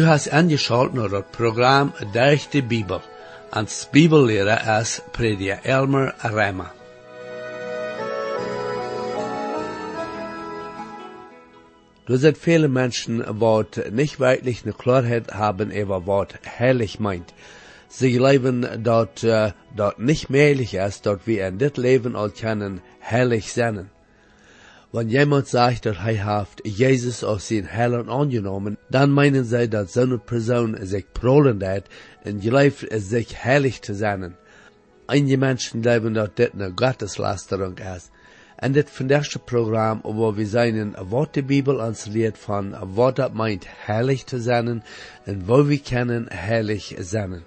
Du hast angeschaltet naar het programma Durch de Bibel. Als Bibellehrer is prediker Elmer Rema. Du sind viele Menschen, die nicht wirklich eine Klarheit haben über was herrlich meint. Sie glauben, dass äh, das nicht möglich ist, dass wir in dit Leben auch können herrlich sein. Wenn jemand sagt, dass er hat Jesus aus den Herren angenommen, dann meinen sie, dass so eine Person sich prolen hat und glaubt, sich herrlich zu sein. Einige Menschen glauben, dass das eine Gotteslästerung ist. En dit vandaagse programma waar we zijn wat de Bibel ons leert van wat dat meint herrlich te zijn en waar we kunnen herrlich zijn.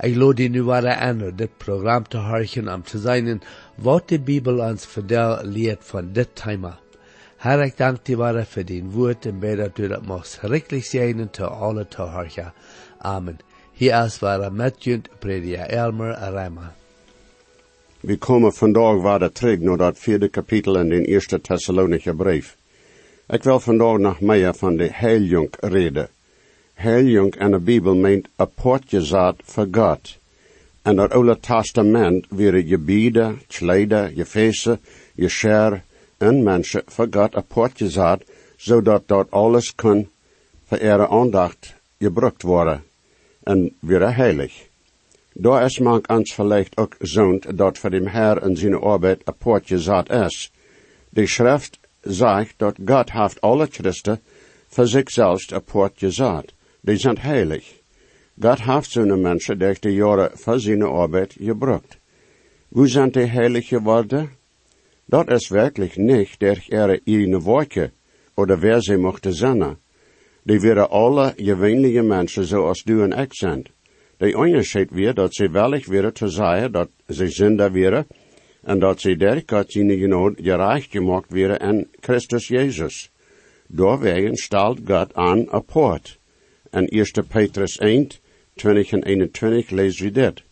Ik lade je nu weer aan dit programma te horen om te zijn wat de Bibel ons verder leert van dit thema. Herr, ik dank je weer voor die woord en bid dat u dat mag schrikkelijk zijn te alle te horen. Amen. Hier is waar met je prediker Elmer Reimer. Vi kommer vandaag weer terug naar dat vierde kapitel in de eerste Thessalonische brief. Ik wil vandaag nog meer van de heiljunk reden. Heiljunk in de Bijbel meent een poortje zat voor God. En dat Oude Testament waren je bieden, kleider, je feesten, je scher en mensen voor God een poortje zat, zodat dat alles kan voor ihre aandacht gebruikt worden en weer heilig. Daar is mank ans vielleicht ook zoont dat voor dem Herr in zijn arbeid een poortje zat is. De schrift zegt dat God heeft alle Christen voor zichzelf een poortje zat. Die zijn heilig. God heeft zo'n mensen durch de jaren voor zijn arbeid gebruikt. Hoe zijn die heilig geworden? Dat is werkelijk niet durch ihre eigene Worte oder wer sie mochten zijn. Die waren alle gewöhnliche mensen zoals du en ik zijn. De onderscheid weer dat ze wellig weer te zeggen dat ze zinder weer en dat ze der God zijn genood gerecht gemaakt weer in Christus Jezus. Doorwegen stelt God aan poort. En 1 Petrus 1, 20 en 21 lezen we dit.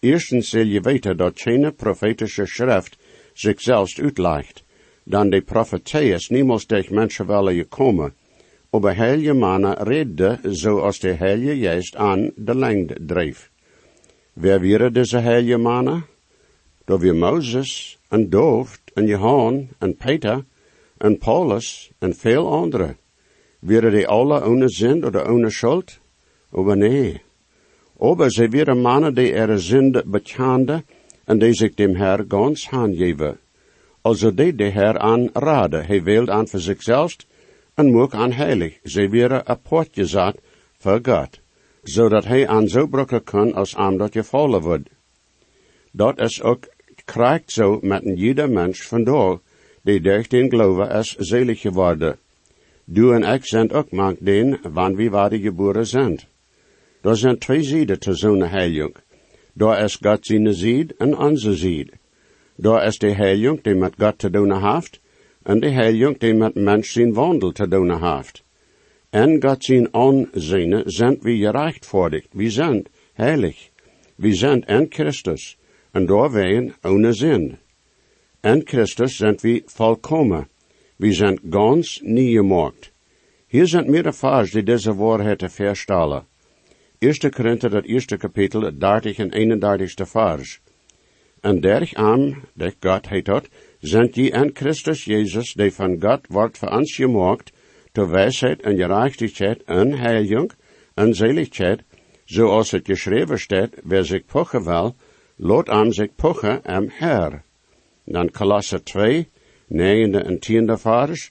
Eerstens zul je weten dat geen profetische schrift zichzelf uitlegt. Dan de profetie is niemals durch mensen willen gekomen aber heilige mannen redde zoals de heilige geest aan de lengd dreef. Wer wäre deze heilige mannen? Da wir Moses en Dooft en Johan en Peter en Paulus en veel andere. Wäre die alle ohne Sinn oder ohne Schuld? Aber nee. Aber sie wären mannen die ihre Sünde bekannte en die sich dem Herr ganz handgeven. Also die de Herr aanraden. Hij wilde aan voor zichzelf en moek aan heilig. Ze weer een poortje zat voor God, zodat hij aan zo brukken kan als aan dat je vallen wordt. Dat is ook krijgt zo met een jeder mens vandaag, die durch den geloven is zelig geworden. Du en ik zijn ook mank den, wanneer we waren geboren zijn. Er zijn twee zijden te zo'n heilig. Daar is God zijn zied en onze zied. Daar is de heilig die met God te doen heeft, en de heilig die met mens zijn wandel te doen heeft. En God zijn aanzien zijn we gerechtvaardigd, we zijn heilig, we zijn in Christus, en doorwegen ohne zin. In Christus zijn we volkomen, we zijn ganz nie gemaakt. Hier zijn meerdere vers die deze waarheid verstellen. Eerste Korinther, dat eerste kapitel, 30 en 31 vers. En derg aan, dat God heet dat, sind je in Christus Jezus, die van God wordt voor ons gemaakt, ter wijsheid en gerechtigheid en heilig en zeligheid, zoals het geschreven staat, wer zich pochen wil, laat aan zich pochen am Herr. Dan Kolosse 2, negende en tiende vers,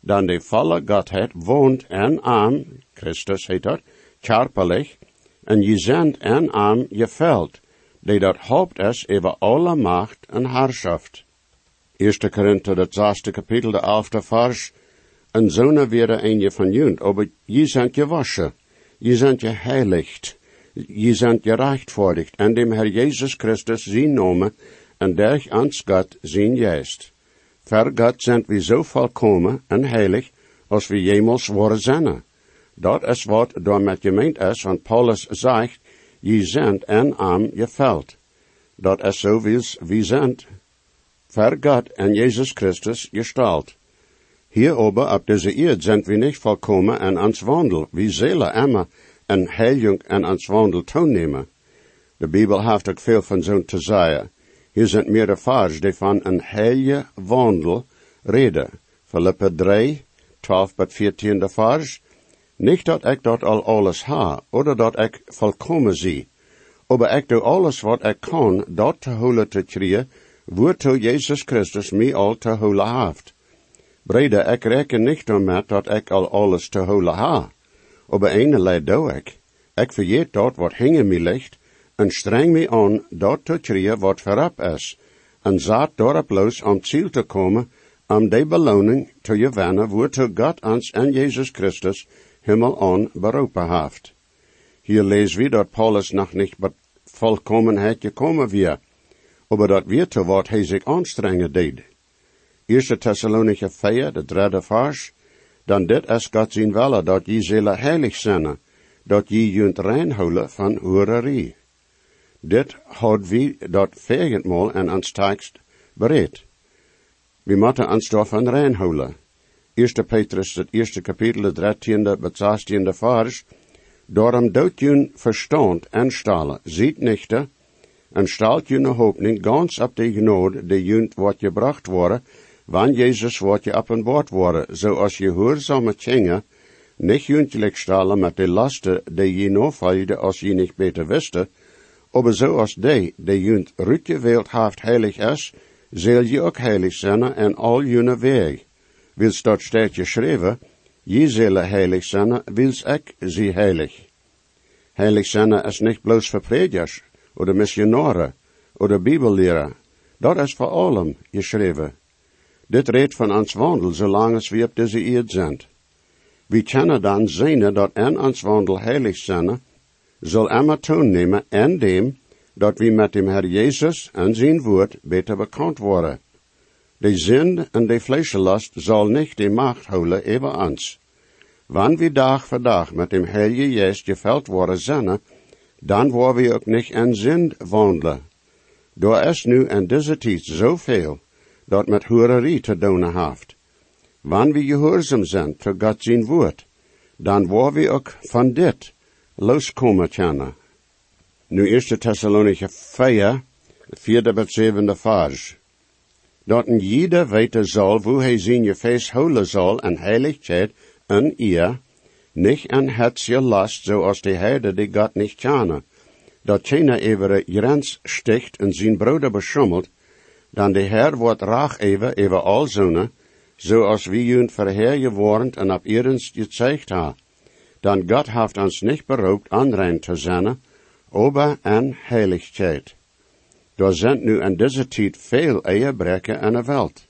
dan de volle Godheid woont en aan, Christus heet dat, kerpelig, en je zendt en aan je veld, die dat hoopt is over alle macht en heerschaft. 1. Korinther, dat zesde kapitel, de elfde vers. En zonen weer een je van junt, aber je zijn je waschen, je zijn je heiligt, je zijn je rechtvaardigd, en dem Herr Jesus Christus zijn nomen, en derg ans Gott zijn juist. Ver Gott zijn we zo volkomen en heilig, als we jemals worden zijn. Dat is wat door met gemeend is, want Paulus zegt, je zijn en aan je veld. Dat is zo wie, wie zijn ver God en Jezus Christus gestalt. Hier oben ab dieser Erde sind wir nicht vollkommen an ans Wandel, wie Seele immer en Heilung an ans Wandel toenemen. De Bibel heeft ook veel van zo'n te zeggen. Hier zijn die van een heilige wandel reden. Philippa 3, 12 tot 14 de vers. Niet dat ik dat al alles ha, oder dat ik volkomen zie. Maar ik doe alles wat ik kan, dat te holen te krijgen, waartoe Jezus Christus mij al te holen heeft. Brede, ik reken niet met dat ik al alles te holen ha. Aber ene leid doe ik. Ik vergeet dat wat hingen mij ligt, en streng me aan dat te krijgen wat verap is, en zaad dorp los om ziel te komen, om de beloning te gewinnen, waartoe God ons en Jezus Christus himmel aan beroepen heeft. Hier lezen we dat Paulus nog niet volkomenheid gekomen weer, aber dat weer te wat hij zich aanstrengen deed. Eerste Thessalonicher 4, de derde vers, dan dit is God zien welle, dat je zullen heilig zijn, dat je junt reinhouden van hoererie. Dit had wie dat veertigmaal en ons tekst bereid. We moeten ons daarvan reinhouden. Eerste Petrus, het eerste kapitel, het dertiende, het zestiende vers. Daarom doet je verstand en stalen, ziet nichte, en stalt je hoop ganz op de genade die junt wordt gebracht worden, wanneer Jezus wordt je op een woord worden, zoals je hoorzame tjenge, niet juntelijk stalen met de lasten die je valde als je niet beter wiste, aber zoals die, die junt rutgewählt haft heilig is, zal je ook heilig zijn en al june weg. Wils dat staat geschreven, je zullen heilig zijn, wils ik sie heilig. Heilig zijn is niet bloos voor predikers, oder missionaren, oder bibellehrer. Dat is voor allem geschreven. Dit redt van ons wandel, zolang als we op deze eerd zijn. We kennen dan zien dat en ons wandel heilig zijn, zal immer toenemen en dem, dat we met dem Herr Jezus en zijn woord beter bekend worden. De zin en de vleeslast zal niet de macht houden over ons. Wanneer we dag voor dag met dem Heilige Geest geveld worden zijn, dan worden we ook niet in zin wandelen. Door is nu in deze tijd zoveel, dat met hoererie te doen heeft. Wanneer we gehoorzaam zijn tot God zijn woord, dan worden we ook van dit loskomen kunnen. Nu eerste Thessalonicher 4, vierde tot zevende vers. Dat een jeder weten zal, hoe hij zijn je feest houden zal en heiligheid en ihr, nicht Herz je last, zoals de herde die God niet kennen. Dat keiner even grens sticht en zijn broeder beschummelt, dan de Herr wordt raag even over al zonen, zoals wie jun verheer gewornd en op iedens gezeigd ha. Dan God heeft ons niet beroopt aanrein te zijn, ober en heiligheid. Er zijn nu in deze tijd veel eierbreken in de wereld.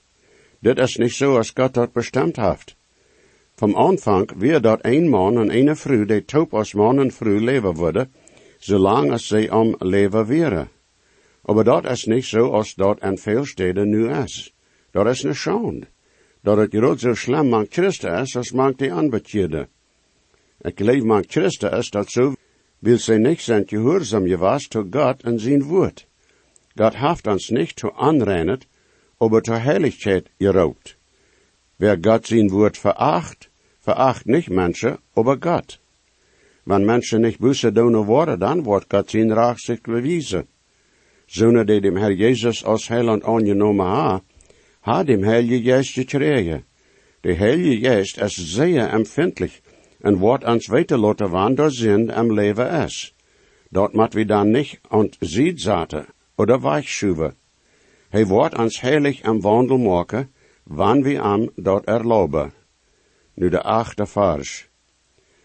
Dit is niet zo als God dat bestemd heeft. Vom Anfang weer dat een man en een vrouw die top als man en vrouw leven worden, zolang als ze om leven weren. Maar dat is niet zo als dat in veel steden nu is. Dat is een schande. Dat het groot zo slim mank Christen is als mank die aanbetjeden. Ik geloof mank Christen is dat zo wil zij niet zijn gehoorzaam gewas tot God en zijn woord. God heeft ons niet te aanreinet, aber zur Heiligkeit geraubt. Wer Gott sein Wort veracht, veracht nicht Menschen, aber Gott. Wenn Menschen nicht Buße tun worden, dann wird Gott sein Rachsicht bewiesen. Zonen die dem Herr Jesus als Heiland angenommen ha, ha dem Heilige Geist gekregen. Der Heilige Geist ist sehr empfindlich en wordt ons weiterlaten wann der Sinn am Leben is. Dort mat wir dann nicht und ziet zaten oder weichschuwen. Hij wordt ons heilig am Wandel maken, wann am dort erlauben. Nu de achte vers.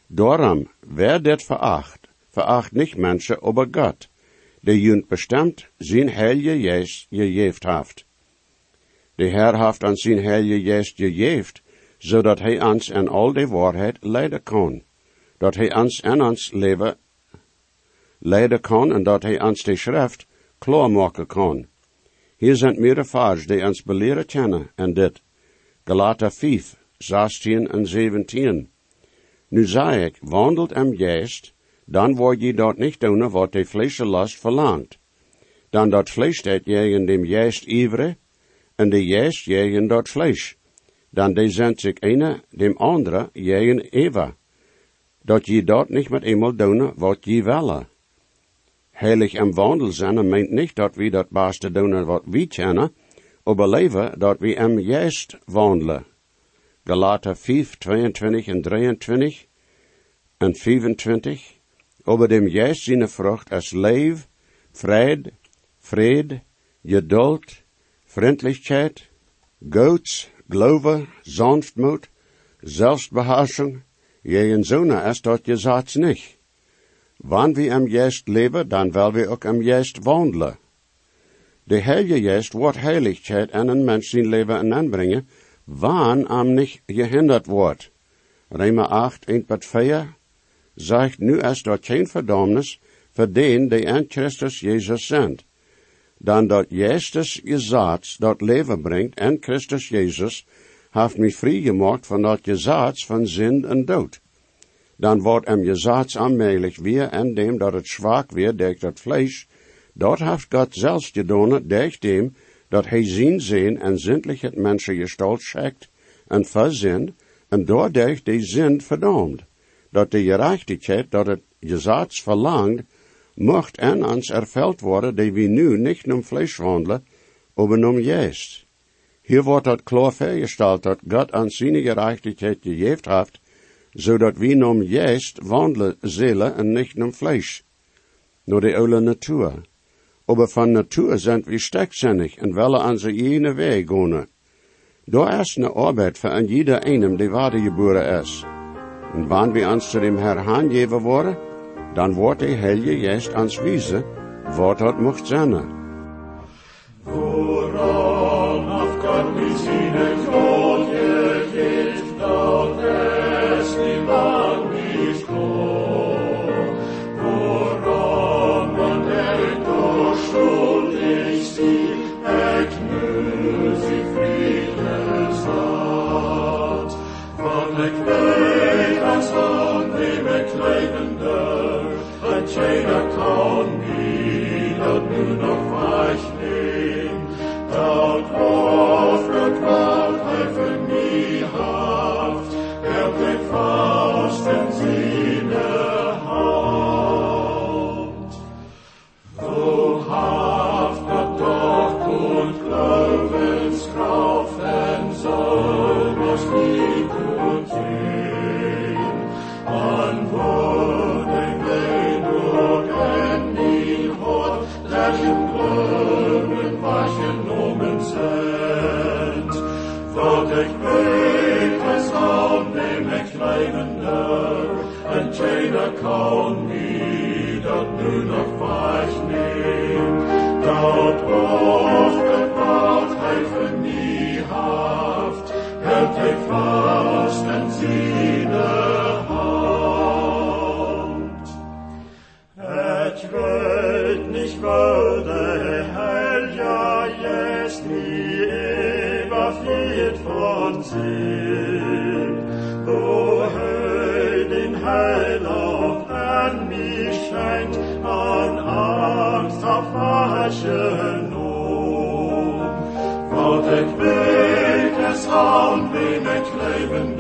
Daarom, wer dit veracht, veracht nicht Menschen, aber Gott, der junt bestemmt zijn heilige Geest gegeven heeft. De Herr heeft ons zijn heilige Geest gegeven, zodat hij ons in al de waarheid leiden kan. Dat hij ons en ons leven leiden kan en dat hij ons de schrift klaar maken kan. Hier zijn meerdere vers die ons beleren kennen en dit. Galater 5, 16 en 17. Nu zei ik, wandelt am geest, dan word je dat niet doen wat de vleeslast verlangt. Dan dat vlees dat je in dem geest ivre, en de geest je in dat vlees. Dan die zijn zich ene dem andere jegen Eva, dat je dort niet met eenmaal doen wat je willen. Heilig en wandel zijn meint niet dat we dat beste doen wat we kennen, aber leven dat we hem juist wandelen. Galater 5, 22 en 23 en 25, over dem juist zijn vrucht als leef, vrede, vrede, geduld, vriendelijkheid, goods, geloof, sanftmoed, zelfbeheersing, je en zonen is dat je zaats niet. Wanneer we am juist leven, dan wil we ook am juist wandelen. De heilige juist wordt heiligheid en een mens zijn leven aanbrengen, wanneer am niet gehinderd wordt. Rema 8, 1 4 zegt nu is dat geen verdomnis voor den die in Christus Jezus zijn. Dan dat Jezus gezaad dat leven brengt en Christus Jezus heeft mij vrijgemaakt van dat gezaad van zin en dood. Dan wordt hem gezaad aanmelig weer en dem dat het zwak weer durch dat vlees, dat heeft God zelfs gedaan durch dem dat hij zien zijn en zindelijk het mensen gestalt schekt en verzin en doordat die zin verdammt dat de gerechtigheid dat het gezaad verlangt, mocht en ons erveld worden, die we nu niet om vlees wandelen, maar om geest. Hier wordt het klar vergesteld dat God aan zijn gerechtigheid gegeven heeft, zodat we om geest wandelen zullen en niet om vlees. Nur de oude natuur. Aber van natuur zijn we sterkzinnig en willen aan zijn ene weg gaan. Daar is een arbeid voor een jeder einem die waardegeboren is. En wanneer we ons zu dem Herr handgeven worden, dan wordt de Heilige Geest ons wijzen wat dat mocht zijn. Woran auf Gott mit seinen Tod geht, doch es die Wahl nicht kommt. Woran man denkt, doch schuldig sie, et nu sie Friedens hat. Von ik weet als van met levender, ein Wat ik weet is aan wie ik levender,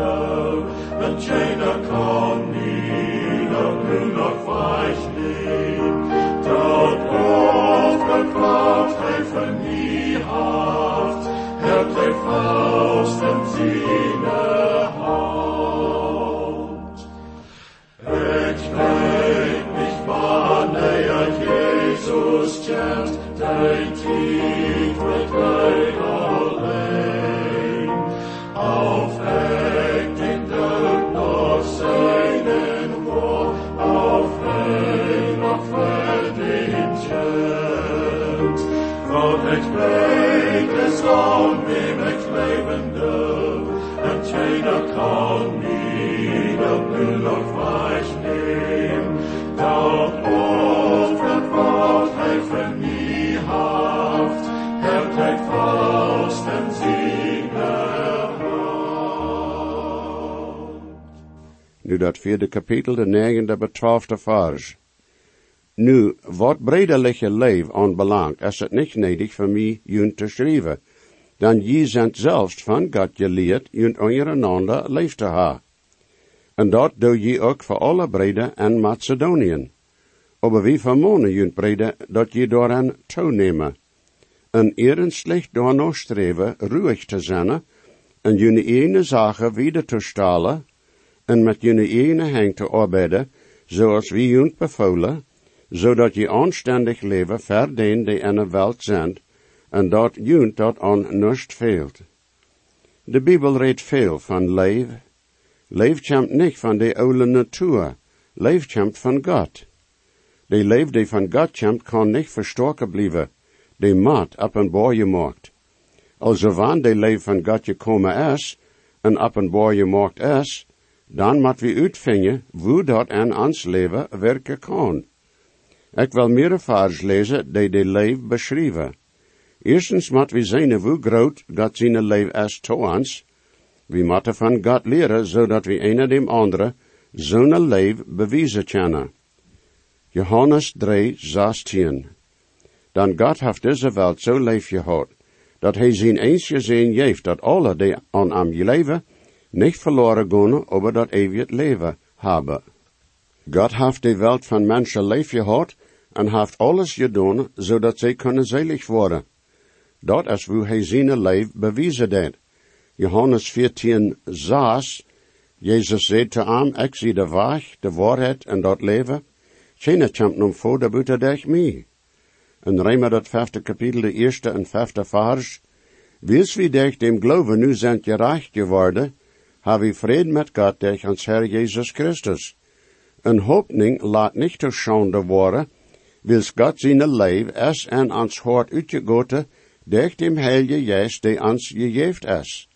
levender, en tjener kan nie dat nu nog weich neem. Dat offert wat hij voor nie haft, hält hij vast en ziene houdt. Ik weet niet wanneer Jezus kent, dein tief met wem ik levende, en keiner kan mij dat nu nog wegnemen. Dat offert wat hij voor mij haft, hält hij vast en zieger Nu dat vierde kapitel, de negende betrafte vers. Nu, wat brederliche leef aanbelangt, is het niet nedig voor mij jullie te schrijven. Dan je zijn zelfs van God geleerd, jullie ondereinander leef te ha. En dat doe je ook voor alle breden en Macedoniën. Aber wie vermonen jullie breden dat je daaraan toenemen. En eeren slecht door streven, ruhig te zijn, en jullie ene zaken wieder te stalen, en met jullie ene hang te arbeiden, zoals wie jullie bevolen, zodat je aanständig leven ver den die in de welt en dat junt dat aan nust veelt. De Bibel redt veel van leef. Leef komt niet van de oude natuur, leef komt van God. De leef die van God komt kan niet verstoken blijven, de maat op een boje maakt. Also wanneer de leef van God gekomen is, en op een boje maakt is, dan moet we uitvinden hoe dat in ons leven werken kan. Ik wil meer vers lezen die de leef beschrijven. Eerstens moet we zien hoe groot God zijn leef is to ons. We moeten van God leren, zodat we een dem andere zo'n leef bewijzen kunnen. Johannes 3, 16. Dan God heeft deze welt zo lief gehad, dat hij zijn eens gezien heeft dat alle die aan hem leven, niet verloren gaan, aber dat eeuwig leven hebben. God heeft de welt van mensen lief gehad en heeft alles gedaan, zodat zij kunnen zelig worden. Dat is hoe hij zijn leven bewijzen deed. Johannes 14, 6, Jezus zei te hem, ik zie de weg, de waarheid en dat leven. Geen komt nog voor de buiten dich mij. En Rijmer dat vijfde kapitel, de eerste en vijfde vers. Wils wie dich dem geloven nu zijn gerecht geworden, heb ik vrede met God durch ons Herr Jezus Christus. Een hoopning laat niet te schande worden, wils God zijn leef is en ons hart uitgegoten, durch dem Heilige Geist, die ons gegeven is.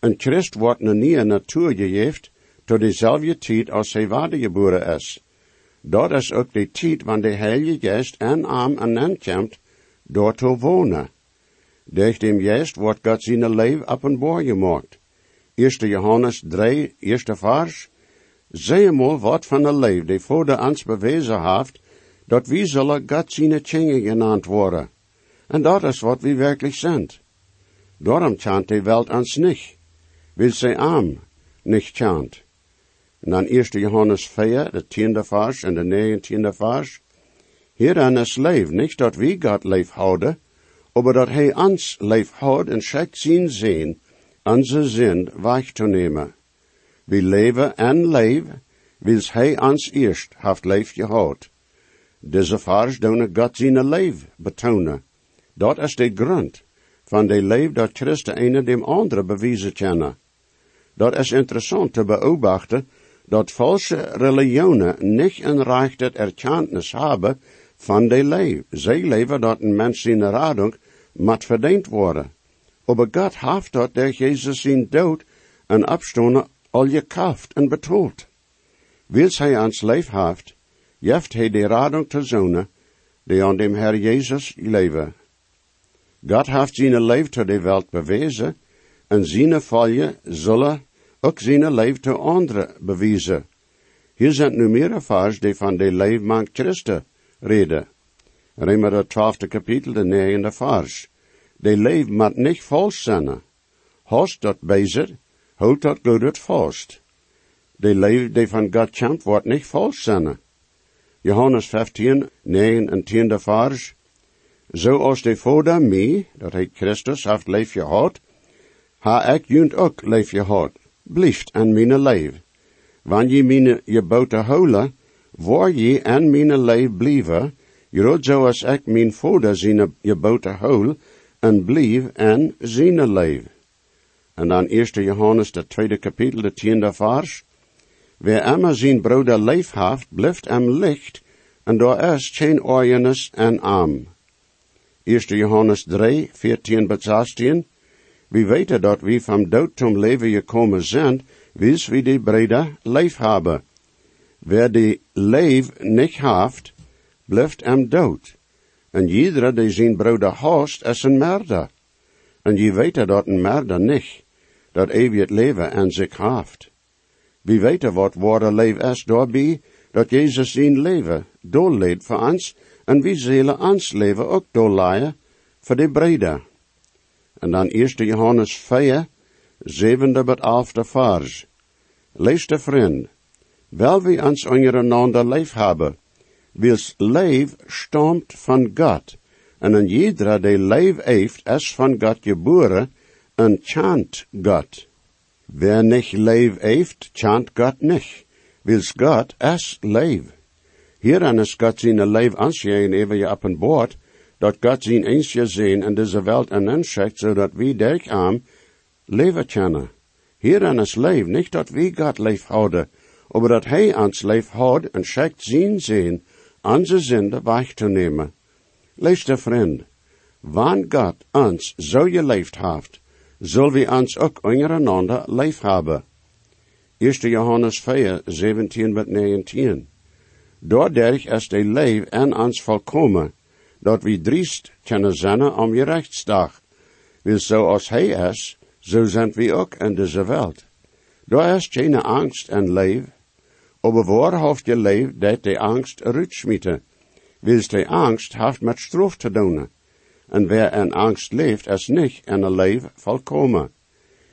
Een Christ wordt een nieuwe natuur gegeven, tot dezelfde tijd als hij waardegeboren is. Dat is ook de tijd wanneer de Heilige Geest en arm en aankomt, door te wonen. Durch dem Geest wordt God zijn leven openbaar gemaakt. 1 Johannes 3, eerste vers. Zie mal wat van een leven die voor de ons bewezen heeft, dat wie zullen God zijn tjingen genaamd worden. En dat is wat we werkelijk zijn. Daarom chant de welt ons niet. Wil zij arm niet chant. En dan 1 Johannes 4, de tiende vers en de negentiende vers. Hierin is leef, niet dat we God leef houden, aber dat hij ons leef houdt en schickt onze zin weg te nemen. We leven en leven, wils hij ons eerst heeft leef gehouden. Deze vers doen God zijn leef betonen. Dat is de grond van de leef dat Christen een dem andere bewijzen kennen. Dat is interessant te beobachten dat valse religionen niet een rechte erkenntnis hebben van de leef. Zij leven dat een mens zijn radung moet verdiend worden. Aber God heeft dat der Jezus zijn dood en opstonden al gekauft en betaald. Wils hij ons leef heeft, jeft hij de radung te zonen, die aan dem Herr Jezus leven. God heeft zijn leef tot de welt bewezen, en zijn volje zullen ook zijn leef te anderen bewijzen. Hier zijn nu meer vers die van de leef van Christen reden. Riemer het twaalfde kapitel, de negende vers. De leef moet niet vals zijn. Host dat bezig, houdt dat goed het vast. De leef die van God komt, wordt niet vals zijn. Johannes 15, 9 en 10 vers. Zoals de Vader mij, dat hij Christus heeft leef gehad, ha ik junt ook leef gehad, blieft aan mijn leef. Wanneer je mijn geboten houden, waar je aan mijn leef blijven, groot zoals ik mijn Vader zijn geboten hou, en blijf en zijn leef. En dan 1 Johannes, de tweede kapitel, de tiende vers. Wer immer zijn broeder leef heeft, blijft hem licht, En daar is geen oorjenis en arm. 1 Johannes 3, 14 tot 16. We weten dat we van dood zum leven gekomen zijn, wils wie die breder leef hebben. Wer die leef niet heeft, blijft hem dood. En iedere die zijn broeder haast, is een merder. En je weet dat een merder niet, dat eeuwig leven aan zich heeft. Wie weten wat ware leven is daarbij, dat Jezus zijn leven doorleed voor ons, en wie zullen ons leven ook doorleiden voor de breder. En dan 1 Johannes 4, zevende tot elfde vers. Leeste vriend, wel wie ons ondereinander leef hebben, wils leef stamt van God, en een iedere die leef heeft, is van God geboren, en chant God. Wer nicht leef heeft, chant God nicht, wils God is leef. Hieran is God zijn leef aanschijn even je op een boord, dat God zijn eensje zien in deze wereld en inschikt, zodat wie am leven kennen. Hieran is leef, nicht dat wie God leef houden, aber dat hij ons leef houdt en schickt zijn zien, onze zinde weg te nemen. Liefste vriend, wann God ons zo geleefd heeft, zullen we ons ook ondereinander leef hebben. 1 Johannes 4, 17 tot 19. Doordat is de leef en ons volkomen, dat we driest kunnen zijn om je rechtsdag. Wil zoals hij is, zo zijn we ook in deze wereld. Daar is geen angst en leef, aber hoeft je leef dat de angst rutschmieten. Wils de angst heeft met straf te doen. En wer in angst leeft, is niet in een leef volkomen.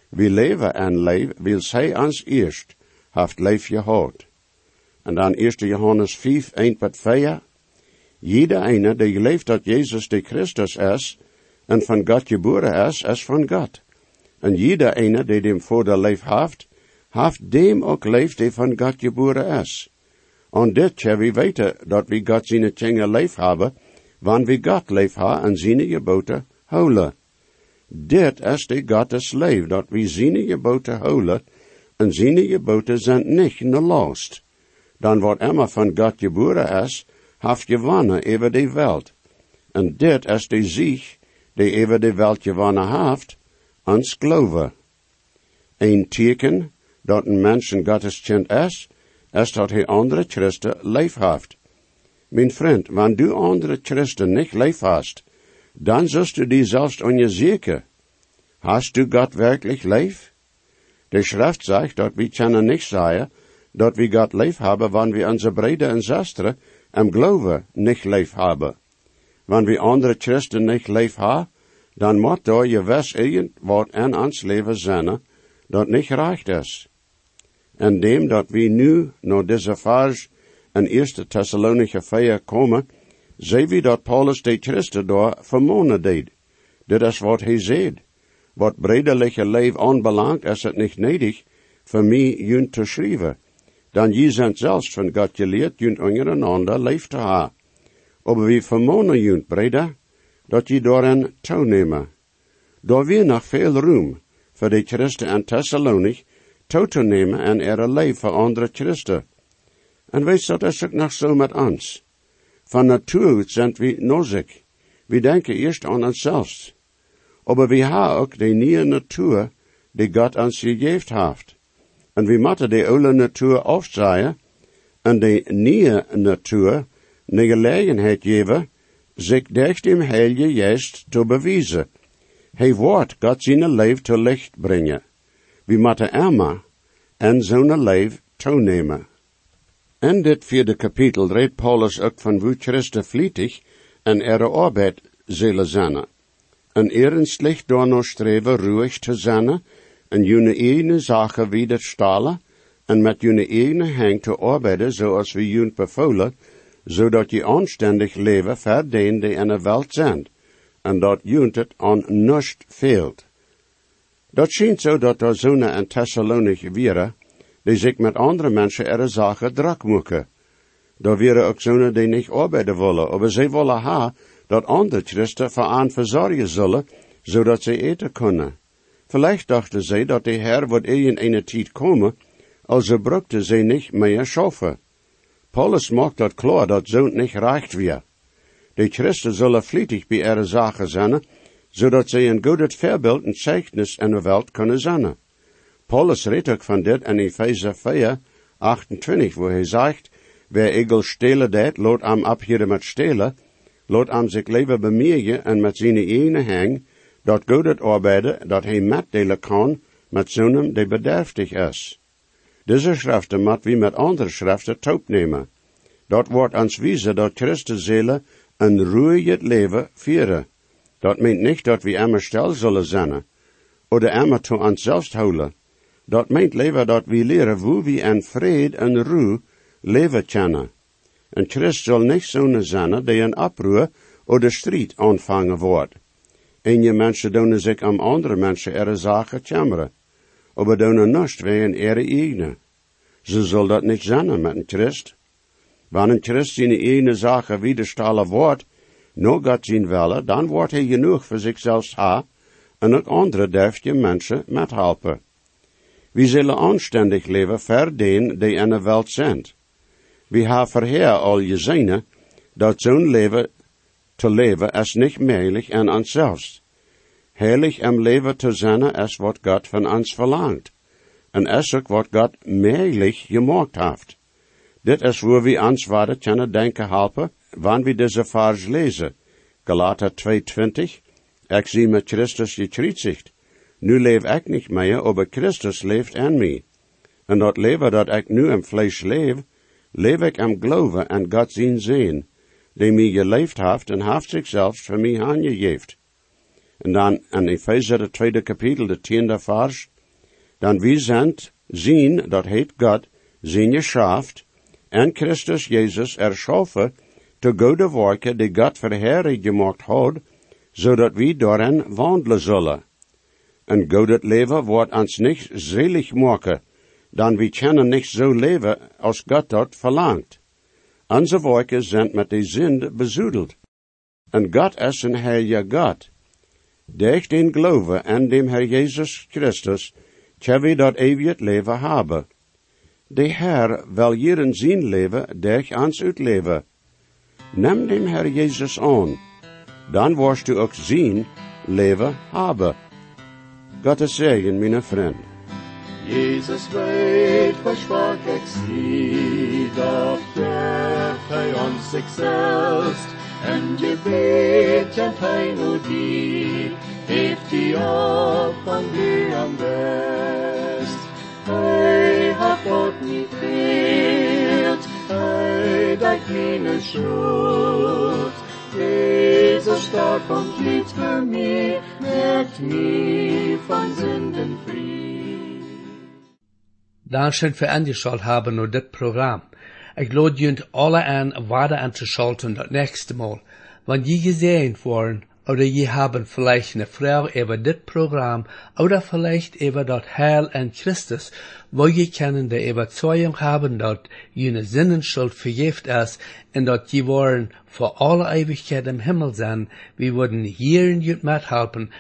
Wie leven en leef, wil zij ons eerst, heeft leef gehad. En dan 1 Johannes 5, 1 tot 4. Jeder eine, die gelooft dat Jezus de Christus is, en van God geboren is, is van God. En jeder eine, die dem de leef heeft, heeft dem ook leef die van God geboren is. En dit tja we weten dat we God zijn tjenge leef hebben, wanneer we God leef ha en zijn geboten houden. Dit is de Gottes leef, dat we zijn geboten houden, en zijn geboten zijn in de last. Dan wat immer van God geboren is, heeft gewonnen over de wereld. En dit is de zich, die over de wereld gewonnen heeft, ons geloven. Een teken dat een mens Gottes kind is, is dat hij andere Christen leef heeft. Mijn vriend, wanneer du andere Christen niet leef hast, dan zult du die zelfs onzeker. Hast du God werkelijk leef? De schrift zegt dat we kunnen niet zeggen dat we God leef hebben wanneer we onze breden en zusteren en geloven niet leef hebben. Wanneer andere Christen niet leef hebben, dan moet er je wes wat in ons leven zijn dat niet recht is. En dem dat we nu naar deze fase in 1 Thessalonische 4 komen, zien we dat Paulus de Christen daar vermonen deed. Dit is wat hij zegt. Wat brederlijke leef aanbelangt, is het niet nedig voor mij jun te schrijven. Dan je zijn zelfs van God geleerd junt ondereinander leef te ha. Aber we vermonen junt breder, dat je daarin toenemen. Daar weer nog veel roem voor de Christen en Thessalonik toe te nemen en er leef voor andere Christen. En weet dat is ook nog zo met ons. Van natuur zijn we nodig. We denken eerst aan onszelf. Aber we hebben ook de nieuwe natuur die God ons gegeven heeft. En we moeten de oude natuur afzaaien en de nieuwe natuur de gelegenheid geven zich durch dem Heilige Geest te bewijzen. Hij wordt God zijn leven te licht brengen. We moeten Emma en zijn leven toenemen. In dit vierde kapitel redt Paulus ook van hoe Christen vlietig en er arbeid zullen zijn. En ernstig door nog streven ruhig te zijn en june ene zaken widerstalen en met june ene hang te arbeiden zoals we jun bevolen, zodat je aanständig leven verdient die in de wereld zijn, en dat junt het aan niets veelt. Dat schijnt zo dat er zonen en Thessalonich wieren, die zich met andere mensen er zaken drak maken. Daar wieren ook zonen die niet arbeiden willen, maar zij willen ha dat andere christen voor aan verzorgen zullen, zodat zij eten kunnen. Vielleicht dachten zij dat de Heer wordt in een tijd komen, also brukte zij niet meer schaffen. Paulus macht dat klar dat zo'n nicht reicht wir. De Christen zullen vlietig bij ihre zaken zijn, zodat zij een goed voorbeeld en zeichnis in de wereld kunnen zijn. Paulus redt ook van dit in Epheser 4, 28, wo hij zegt, wer egel stelen dat, laat am abhieren met stelen, laat am zich leven bemerken en met zijn ene hang, dat goed het arbeiden, dat hij metdelen kan met zonem die bederftig is. Deze schriften moet wie met andere schriften taub nemen. Dat wordt ons wijzen dat Christus zelen een ruhig leven vieren. Dat meent niet dat we immer stil zullen zijn, oder immer zu ons zelfs houden. Dat meent leven dat we leren hoe we in vrede en ruhe leven kennen. Een Christ zal niet zo'n zijn die een oproer oder strijd aanvangen wordt. En je mensen doen zich om andere mensen ihre zaken chamberen, aber doen nichts wegen ihre eigen. Ze zal dat niet zijn met een Christ. Wanneer een Christ zijn ene zaken widerstellen wordt, no God zijn willen, dan wordt hij genoeg voor zichzelf ha, en ook andere durft je mensen met helpen. We zullen aanständig leven ver die in de wereld zijn. We hebben verheer al gezien dat zo'n leven te leven is niet mogelijk en ons zelfs. Heilig im leven te zijn is wat God van ons verlangt. En is ook wat God mogelijk gemaakt heeft. Dit is waar we ons waarde kunnen denken helpen, wanneer we deze vers lezen. Galater 2,20 Ik zie met Christus gekruisigd. Nu leef ik niet meer, aber Christus leeft in mij. En dat leven dat ik nu in vlees leef, leef ik im geloven en God zien, die mij geleefd heeft en heeft zichzelf voor mij aangegeven. En dan in Epheser, de tweede kapitel, de tiende vers, dan wie zijn zien, dat heet God, zijn geschaft, en Christus Jezus erschaffen, te goede werken die God verheerlijk gemaakt had, zodat we daarin wandelen zullen. Een goede leven wordt ons niet zelig maken, dan we kunnen niet zo leven als God dat verlangt. Onze werken zijn met de zin bezoedeld. En God is een heilige God. Durch den Glaube an dem Herr Jesus Christus, tja we dat eeuwig leven hebben. De Herr wil jeren zijn leven durch ons uitleven. Neem dem Herr Jesus aan, dan wirst du ook zien leven hebben. Gottes Segen, mijn vriend. Jesus weet, schwach ik zie, geeft hij ons zichzelf. En je weet, kent hij nu die, heeft die op van wie am best. Hij hat dort niet fehlt, hij deed meine schuld. Jesus starb und litt für mich, merkt mich von Sünden frei. Dankeschön für angeschaut haben nur dit Programm. Ich lade junt alle an, weiter anzuschalten das nächste Mal. Wenn je gesehen worden, oder je haben vielleicht eine Frage über dit Programm, oder vielleicht über das Heil in Christus, wo je können die Überzeugung haben, dass jene Sinnenschuld vergift ist, und dass je wollen vor alle Ewigkeit im Himmel sein, wir würden hier in jut mithelfen,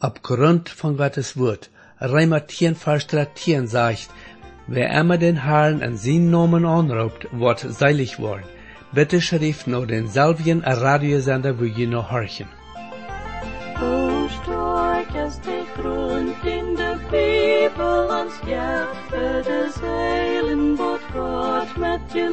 aufgrund von Gottes Wort. Reimer 10, Vers 13 sagt, Wer immer den Herrn an seinen Namen anruft, wird seilig worden. Bitte schrift nur den selben Radiosender, wo ihr noch horchen. Hoe stark is de grond in de Bibel ons het is heilen wat God met je